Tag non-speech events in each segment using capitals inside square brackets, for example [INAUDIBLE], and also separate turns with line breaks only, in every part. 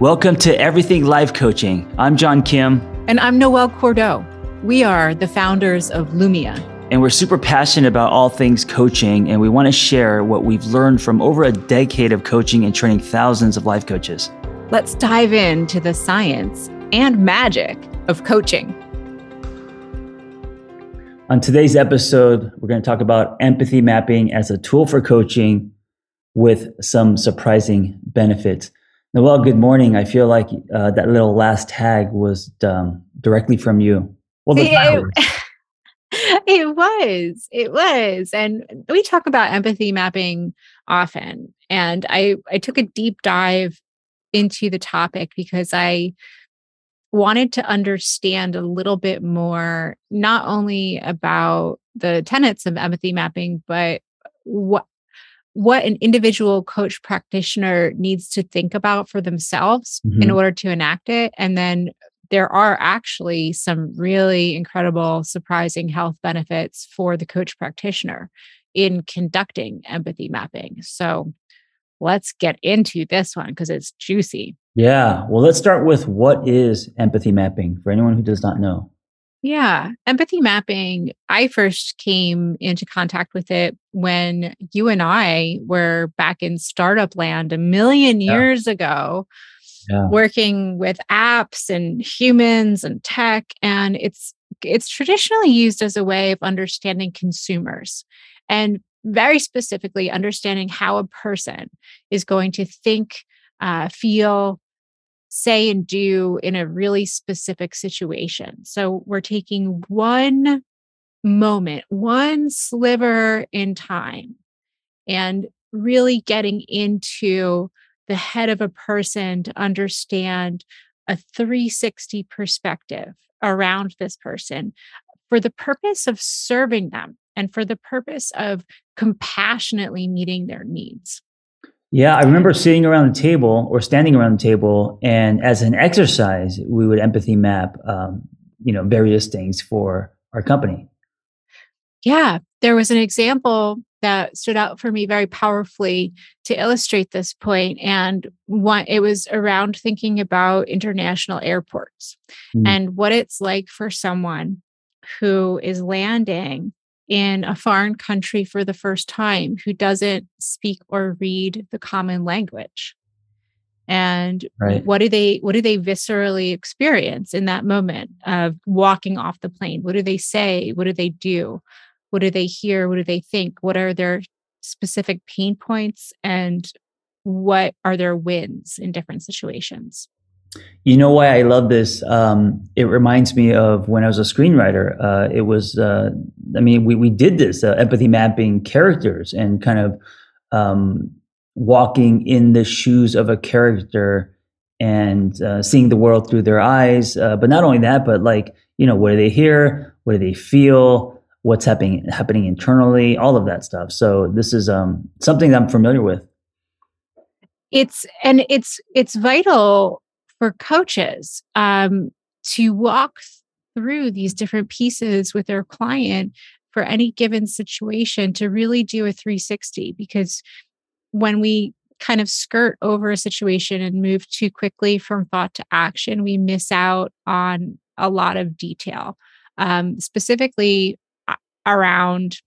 Welcome to Everything Life Coaching. I'm John Kim.
And I'm Noelle Cordeaux. We are the founders of Lumia.
And we're super passionate about all things coaching, and we want to share what we've learned from over a decade of coaching and training thousands of life coaches.
Let's dive into the science and magic of coaching.
On today's episode, we're going to talk about empathy mapping as a tool for coaching with some surprising benefits. Noelle, good morning. I feel like uh, that little last tag was um, directly from you.
Well, it, [LAUGHS] it was. It was. And we talk about empathy mapping often. And I, I took a deep dive into the topic because I wanted to understand a little bit more, not only about the tenets of empathy mapping, but what what an individual coach practitioner needs to think about for themselves mm-hmm. in order to enact it. And then there are actually some really incredible, surprising health benefits for the coach practitioner in conducting empathy mapping. So let's get into this one because it's juicy.
Yeah. Well, let's start with what is empathy mapping for anyone who does not know.
Yeah, empathy mapping. I first came into contact with it when you and I were back in startup land a million years yeah. ago, yeah. working with apps and humans and tech. And it's it's traditionally used as a way of understanding consumers and very specifically understanding how a person is going to think, uh, feel, say and do in a really specific situation. So we're taking one moment, one sliver in time, and really getting into the head of a person to understand a 360 perspective around this person for the purpose of serving them and for the purpose of compassionately meeting their needs.
Yeah, I remember sitting around the table or standing around the table, and as an exercise, we would empathy map, um, you know, various things for our company.
Yeah, there was an example that stood out for me very powerfully to illustrate this point, and one it was around thinking about international airports mm. and what it's like for someone who is landing in a foreign country for the first time who doesn't speak or read the common language. And right. what do they what do they viscerally experience in that moment of walking off the plane? What do they say? What do they do? What do they hear? What do they think? What are their specific pain points? And what are their wins in different situations
you know why I love this? Um, it reminds me of when I was a screenwriter. Uh, it was, uh, I mean, we, we did this uh, empathy mapping characters and kind of um, walking in the shoes of a character and uh, seeing the world through their eyes. Uh, but not only that, but like, you know, what do they hear? What do they feel? What's happening happening internally? All of that stuff. So this is um, something that I'm familiar with.
It's and it's it's vital for coaches um, to walk through these different pieces with their client for any given situation to really do a 360 because when we kind of skirt over a situation and move too quickly from thought to action we miss out on a lot of detail um, specifically around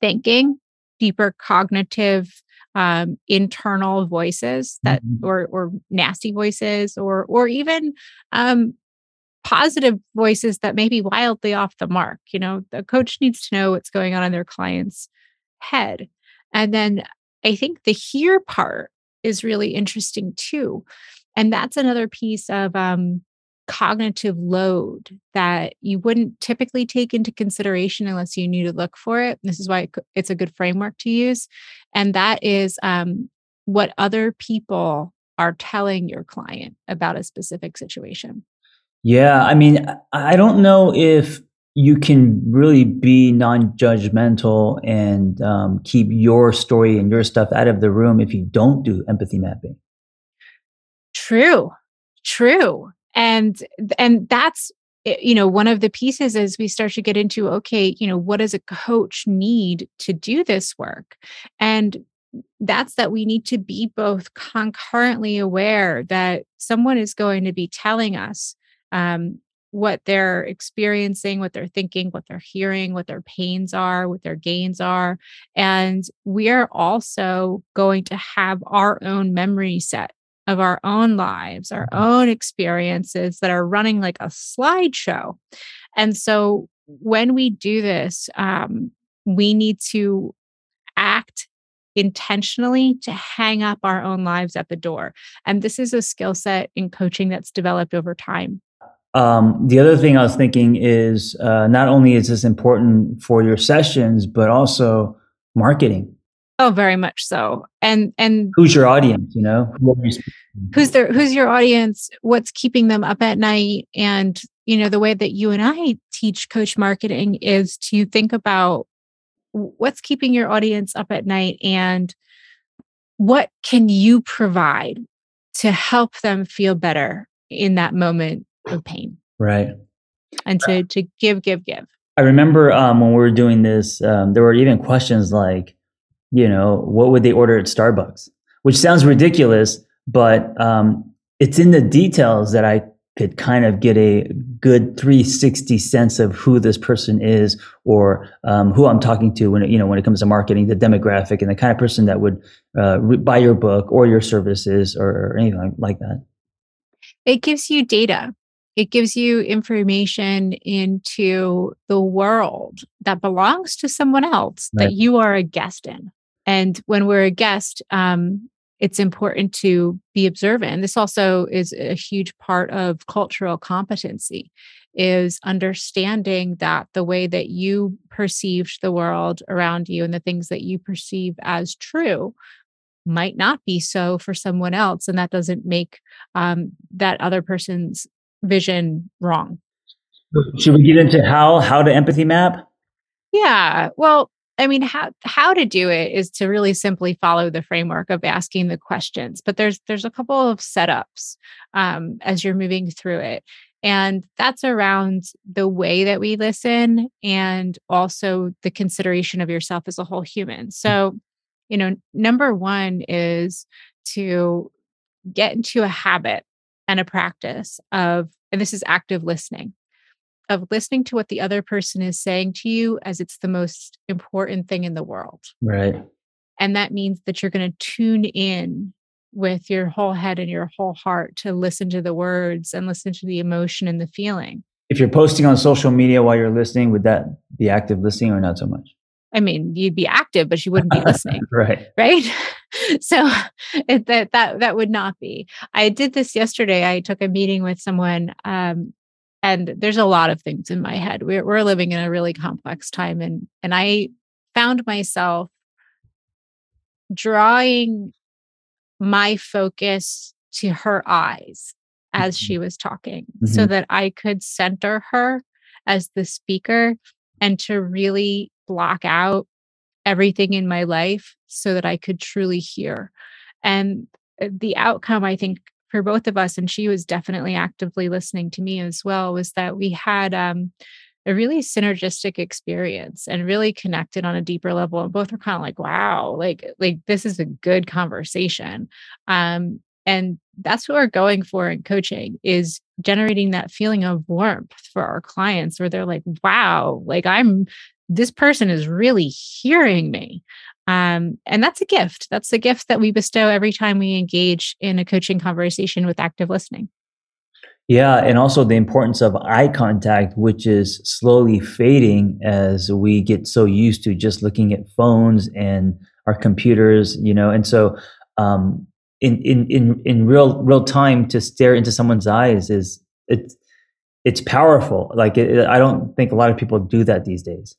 thinking deeper cognitive um, internal voices that mm-hmm. or or nasty voices or or even um, positive voices that may be wildly off the mark you know the coach needs to know what's going on in their client's head and then i think the hear part is really interesting too and that's another piece of um, cognitive load that you wouldn't typically take into consideration unless you knew to look for it. This is why it's a good framework to use. And that is um, what other people are telling your client about a specific situation.
Yeah. I mean, I don't know if you can really be non judgmental and um, keep your story and your stuff out of the room if you don't do empathy mapping.
True. True and and that's eh, you know one of the pieces as we start to get into okay you know what does a coach need to do this work and that's that we need to be both concurrently aware that someone is going to be telling us um, what they're experiencing, what they're thinking, what they're hearing, what their pains are, what their gains are. And we are also going to have our own memory set of our own lives, our mm-hmm. own experiences that are running like a slideshow. And so when we do this, um, we need to act intentionally to hang up our own lives at the door. And this is a skill set in coaching that's developed over time.
Um, the other thing I was thinking is uh, not only is this important for your sessions, but also marketing.
Oh, very much so. And and
who's your audience? You know,
who's their who's your audience? What's keeping them up at night? And you know, the way that you and I teach coach marketing is to think about what's keeping your audience up at night and what can you provide to help them feel better in that moment of pain
right
and to to give give give
i remember um, when we were doing this um, there were even questions like you know what would they order at starbucks which sounds ridiculous but um, it's in the details that i could kind of get a good 360 sense of who this person is or um, who I'm talking to when it, you know when it comes to marketing, the demographic and the kind of person that would uh, buy your book or your services or, or anything like that.
It gives you data. It gives you information into the world that belongs to someone else right. that you are a guest in. And when we're a guest, um, it's important to be observant. This also is a huge part of cultural competency is understanding that the way that you perceived the world around you and the things that you perceive as true might not be so for someone else and that doesn't make um, that other person's vision wrong
should we get into how how to empathy map
yeah well I mean, how how to do it is to really simply follow the framework of asking the questions. But there's there's a couple of setups um, as you're moving through it, and that's around the way that we listen and also the consideration of yourself as a whole human. So, you know, number one is to get into a habit and a practice of, and this is active listening of listening to what the other person is saying to you as it's the most important thing in the world.
Right.
And that means that you're going to tune in with your whole head and your whole heart to listen to the words and listen to the emotion and the feeling.
If you're posting on social media while you're listening, would that be active listening or not so much?
I mean, you'd be active, but you wouldn't be listening. [LAUGHS]
right.
Right. [LAUGHS] So it, that that that would not be. I did this yesterday. I took a meeting with someone um, and there's a lot of things in my head we're, we're living in a really complex time and and i found myself drawing my focus to her eyes as mm-hmm. she was talking mm-hmm. so that i could center her as the speaker and to really block out everything in my life so that i could truly hear and uh, the outcome i think for both of us, and she was definitely actively listening to me as well, was that we had um, a really synergistic experience and really connected on a deeper level. And both were kind of like, wow, like, like this is a good conversation. Um, and that's what we're going for in coaching is generating that feeling of warmth for our clients where they're like, wow, like I'm this person is really hearing me. Um, and that's a gift. That's a gift that we bestow every time we engage in a coaching conversation with active listening.
Yeah, and also the importance of eye contact, which is slowly fading as we get so used to just looking at phones and our computers, you know. And so, um, in in in in real real time, to stare into someone's eyes is it's it's powerful. Like it, I don't think a lot of people do that these days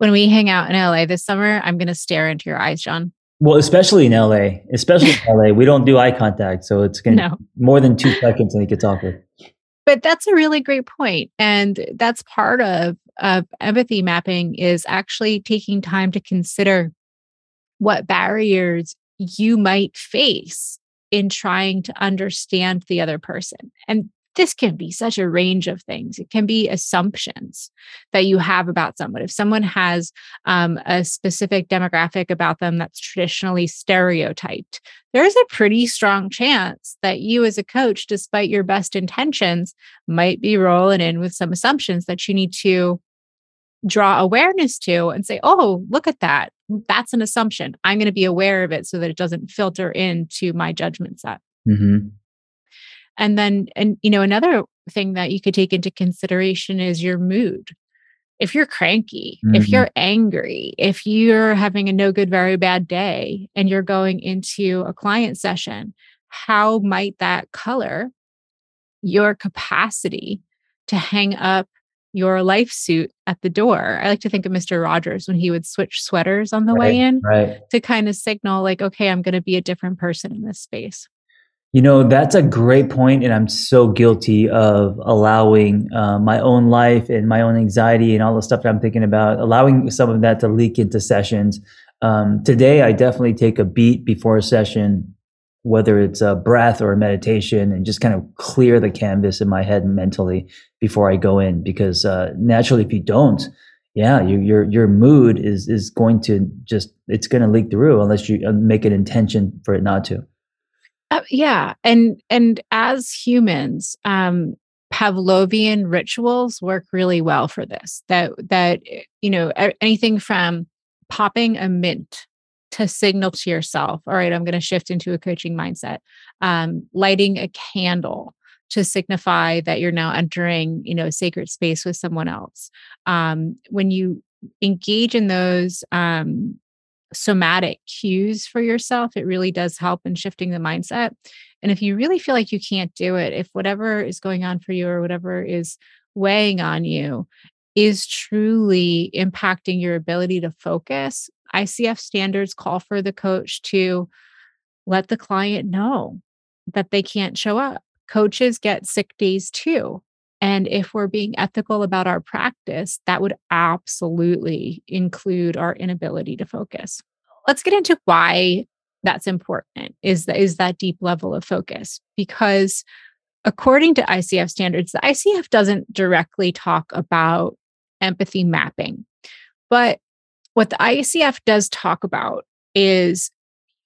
when we hang out in LA this summer, I'm going to stare into your eyes, John.
Well, especially in LA, especially in LA, we don't do eye contact, so it's going [LAUGHS] to no. more than two seconds and it gets awkward.
But that's a really great point, and that's part of of empathy mapping is actually taking time to consider what barriers you might face in trying to understand the other person. And this can be such a range of things. It can be assumptions that you have about someone. If someone has um, a specific demographic about them that's traditionally stereotyped, there's a pretty strong chance that you, as a coach, despite your best intentions, might be rolling in with some assumptions that you need to draw awareness to and say, oh, look at that. That's an assumption. I'm going to be aware of it so that it doesn't filter into my judgment set. Mm-hmm. And then, and you know, another thing that you could take into consideration is your mood. If you're cranky, mm-hmm. if you're angry, if you're having a no good, very bad day and you're going into a client session, how might that color your capacity to hang up your life suit at the door. I like to think of Mr. Rogers when he would switch sweaters on the
right,
way in
right.
to kind of signal, like, okay, I'm going to be a different person in this space.
You know, that's a great point, and I'm so guilty of allowing uh, my own life and my own anxiety and all the stuff that I'm thinking about, allowing some of that to leak into sessions. Um, today, I definitely take a beat before a session, whether it's a breath or a meditation, and just kind of clear the canvas in my head mentally before I go in. Because uh, naturally, if you don't, yeah, your your your mood is is going to just it's going to leak through unless you uh, make an intention for it not to.
Uh, yeah, and and as humans, um, Pavlovian rituals work really well for this. That that eh, you know anything from popping a mint to signal to yourself, all right, I'm going to shift into a coaching mindset. Um, lighting a candle to signify that you're now entering, you know, a sacred space with someone else. Um, when you engage in those um, somatic cues for yourself, it really does help in shifting the mindset. And if you really feel like you can't do it, if whatever is going on for you or whatever is weighing on you is truly impacting your ability to focus, ICF standards call for the coach to let the client know that they can't show up. Coaches get sick days too. And if we're being ethical about our practice, that would absolutely include our inability to focus. Let's get into why that's important is that is that deep level of focus because according to ICF standards the ICF doesn't directly talk about empathy mapping but what the ICF does talk about is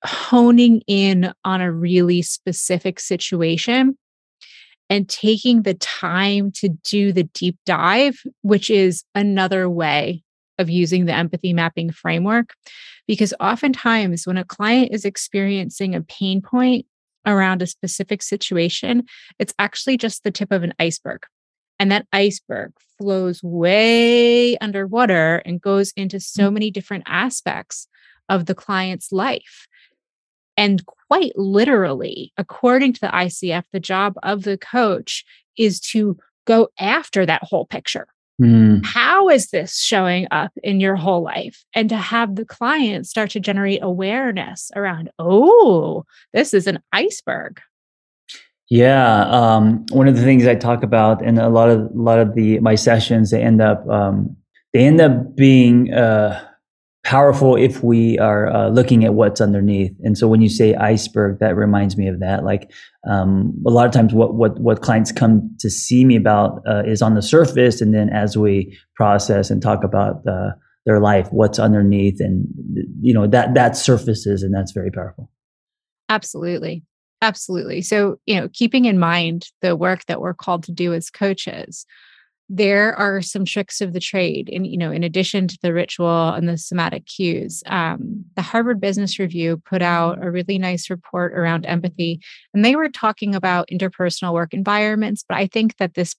honing in on a really specific situation and taking the time to do the deep dive, which is another way of using the empathy mapping framework. Because oftentimes, when a client is experiencing a pain point around a specific situation, it's actually just the tip of an iceberg. And that iceberg flows way underwater and goes into so mm. many different aspects of the client's life. And quite literally, according to the ICF, the job of the coach is to go after that whole picture. Mm. How is this showing up in your whole life? And to have the client start to generate awareness around, oh, this is an iceberg.
Yeah, um, one of the things I talk about in a lot of a lot of the my sessions, they end up um, they end up being uh, powerful if we are uh, looking at what's underneath. And so when you say iceberg, that reminds me of that. Like um, a lot of times, what what what clients come to see me about uh, is on the surface, and then as we process and talk about their life, what's underneath, and you know that that surfaces, and that's very powerful.
Absolutely. Absolutely. So, you know, keeping in mind the work that we're called to do as coaches, there are some tricks of the trade and you know in addition to the ritual and the somatic cues um, the harvard business review put out a really nice report around empathy and they were talking about interpersonal work environments but i think that this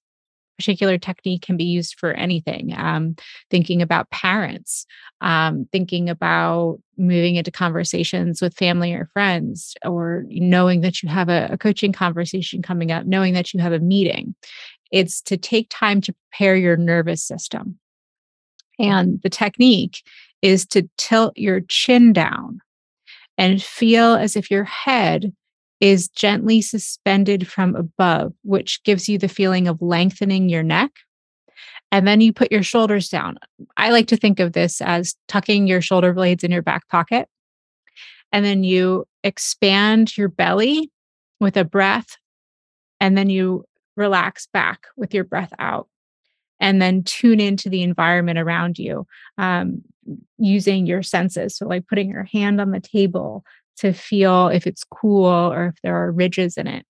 particular technique can be used for anything um, thinking about parents um, thinking about moving into conversations with family or friends or knowing that you have a, a coaching conversation coming up knowing that you have a meeting it's to take time to prepare your nervous system. And the technique is to tilt your chin down and feel as if your head is gently suspended from above, which gives you the feeling of lengthening your neck. And then you put your shoulders down. I like to think of this as tucking your shoulder blades in your back pocket. And then you expand your belly with a breath. And then you relax back with your breath out and then tune into the environment around you um, using your senses. So, like putting your hand on the table to feel if it's cool or if there are ridges in it.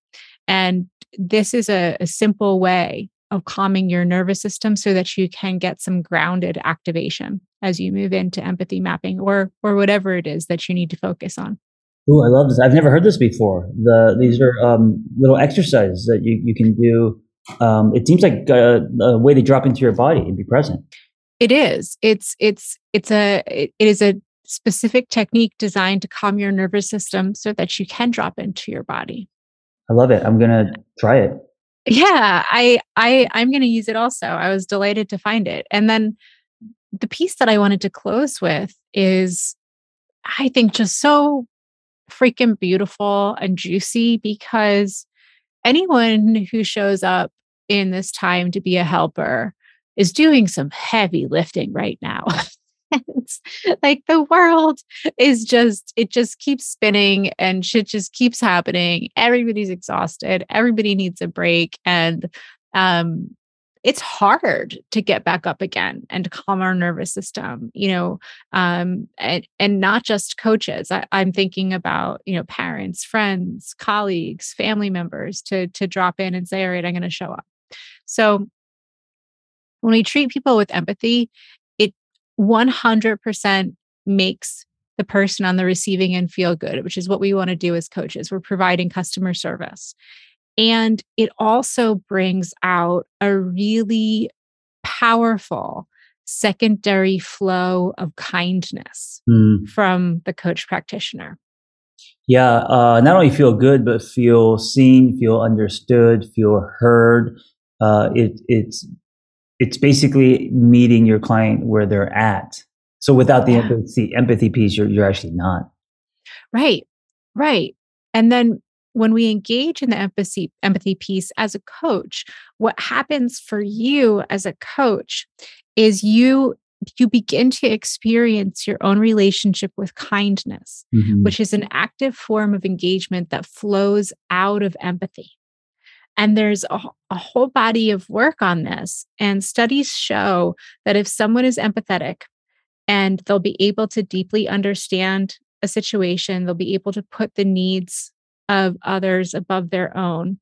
And this is a, a simple way of calming your nervous system so that you can get some grounded activation as you move into empathy mapping or or whatever it is that you need to focus on.
Oh, I love this. I've never heard this before. The these are um, little exercises that you, you can do. Um, it seems like a, a, way to drop into your body and be present.
It is. It's it's it's a it, it is a specific technique designed to calm your nervous system so that you can drop into your body.
I love it. I'm gonna try it.
Yeah, I I I'm gonna use it also. I was delighted to find it. And then the piece that I wanted to close with is I think just so freaking beautiful and juicy because anyone who shows up in this time to be a helper is doing some heavy lifting right now. [LAUGHS] like the world is just it just keeps spinning and shit just keeps happening everybody's exhausted everybody needs a break and um it's hard to get back up again and calm our nervous system you know um, and, and not just coaches. I, i'm thinking about you know parents friends colleagues family members to to drop in and say all right i'm going to show up. So when we treat people with empathy it 100% makes the person on the receiving end feel good which is what we want to do as coaches. We're providing customer service and it also brings out a really powerful secondary flow of kindness mm. from the coach practitioner.
Yeah, uh, not only feel good, but feel seen, feel understood, feel heard. Uh, it, it's it's basically meeting your client where they're at. So without the yeah. empathy, empathy piece, you're you're actually not.
Right, right. And then when we engage in the empathy empathy piece as a coach what happens for you as a coach is you you begin to experience your own relationship with kindness mm-hmm. which is an active form of engagement that flows out of empathy and there's a, a whole body of work on this and studies show that if someone is empathetic and they'll be able to deeply understand a situation they'll be able to put the needs of others above their own.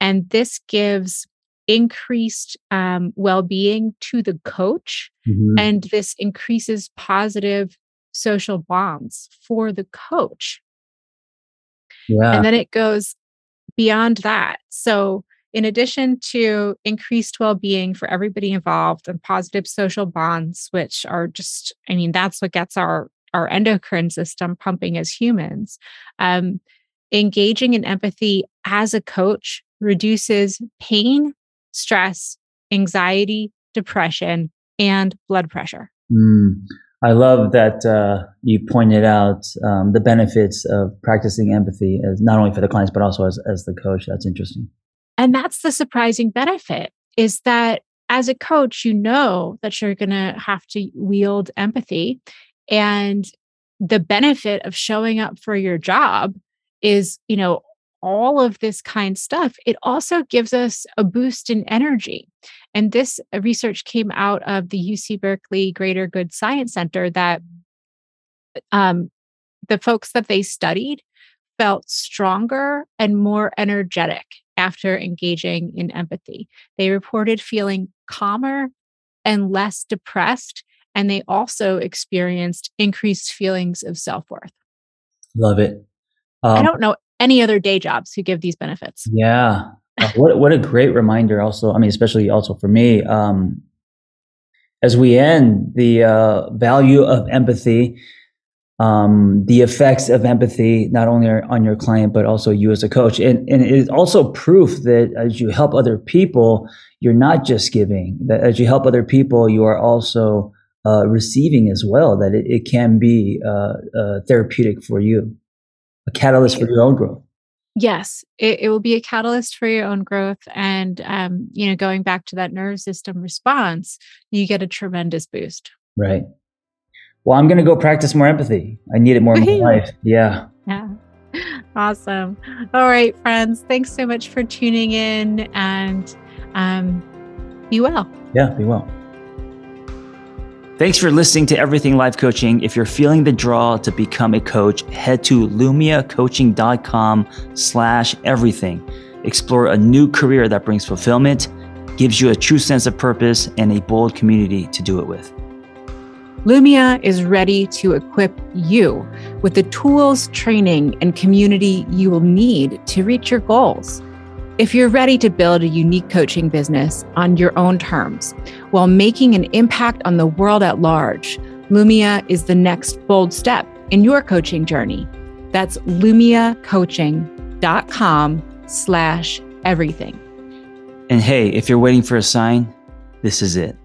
And this gives increased um, well being to the coach, mm-hmm. and this increases positive social bonds for the coach. Yeah. And then it goes beyond that. So, in addition to increased well being for everybody involved and positive social bonds, which are just, I mean, that's what gets our our endocrine system pumping as humans. Um, engaging in empathy as a coach reduces pain, stress, anxiety, depression, and blood pressure.
Mm, I love that uh, you pointed out um, the benefits of practicing empathy, as not only for the clients but also as as the coach. That's interesting.
And that's the surprising benefit is that as a coach, you know that you're going to have to wield empathy, and the benefit of showing up for your job is, you know, all of this kind stuff, it also gives us a boost in energy. And this uh, research came out of the UC Berkeley Greater Good Science Center that um, the folks that they studied felt stronger and more energetic after engaging in empathy. They reported feeling calmer and less depressed, and they also experienced increased feelings of self worth.
Love it.
Um, I don't know any other day jobs who give these benefits.
Yeah. Uh, what, what a great reminder also. I mean, especially also for me, um, as we end the uh, value of empathy, um, the effects of empathy, not only on your client, but also you as a coach. And, and it is also proof that as you help other people, you're not just giving, that as you help other people, you are also uh, receiving as well, that it, it can be uh, uh therapeutic for you a catalyst for your own growth.
Yes, it, it will be a catalyst for your own growth. And, um, you know, going back to that nervous system response, you get a tremendous boost.
Right. Well, I'm going to go practice more empathy. I need it more in my life. Yeah.
Yeah. [LAUGHS] Awesome. All right, friends. Thanks so much for tuning in and um, be well.
Yeah, be well. Thanks for listening to Everything Life Coaching. If you're feeling the draw to become a coach, head to lumiacoaching.com slash everything. Explore a new career that brings fulfillment, gives you a true sense of purpose, and a bold community to do it with.
Lumia is ready to equip you with the tools, training, and community you will need to reach your goals. If you're ready to build a unique coaching business on your own terms while making an impact on the world at large, Lumia is the next bold step in your coaching journey. That's lumiacoaching.com slash everything.
And hey, if you're waiting for a sign, this is it.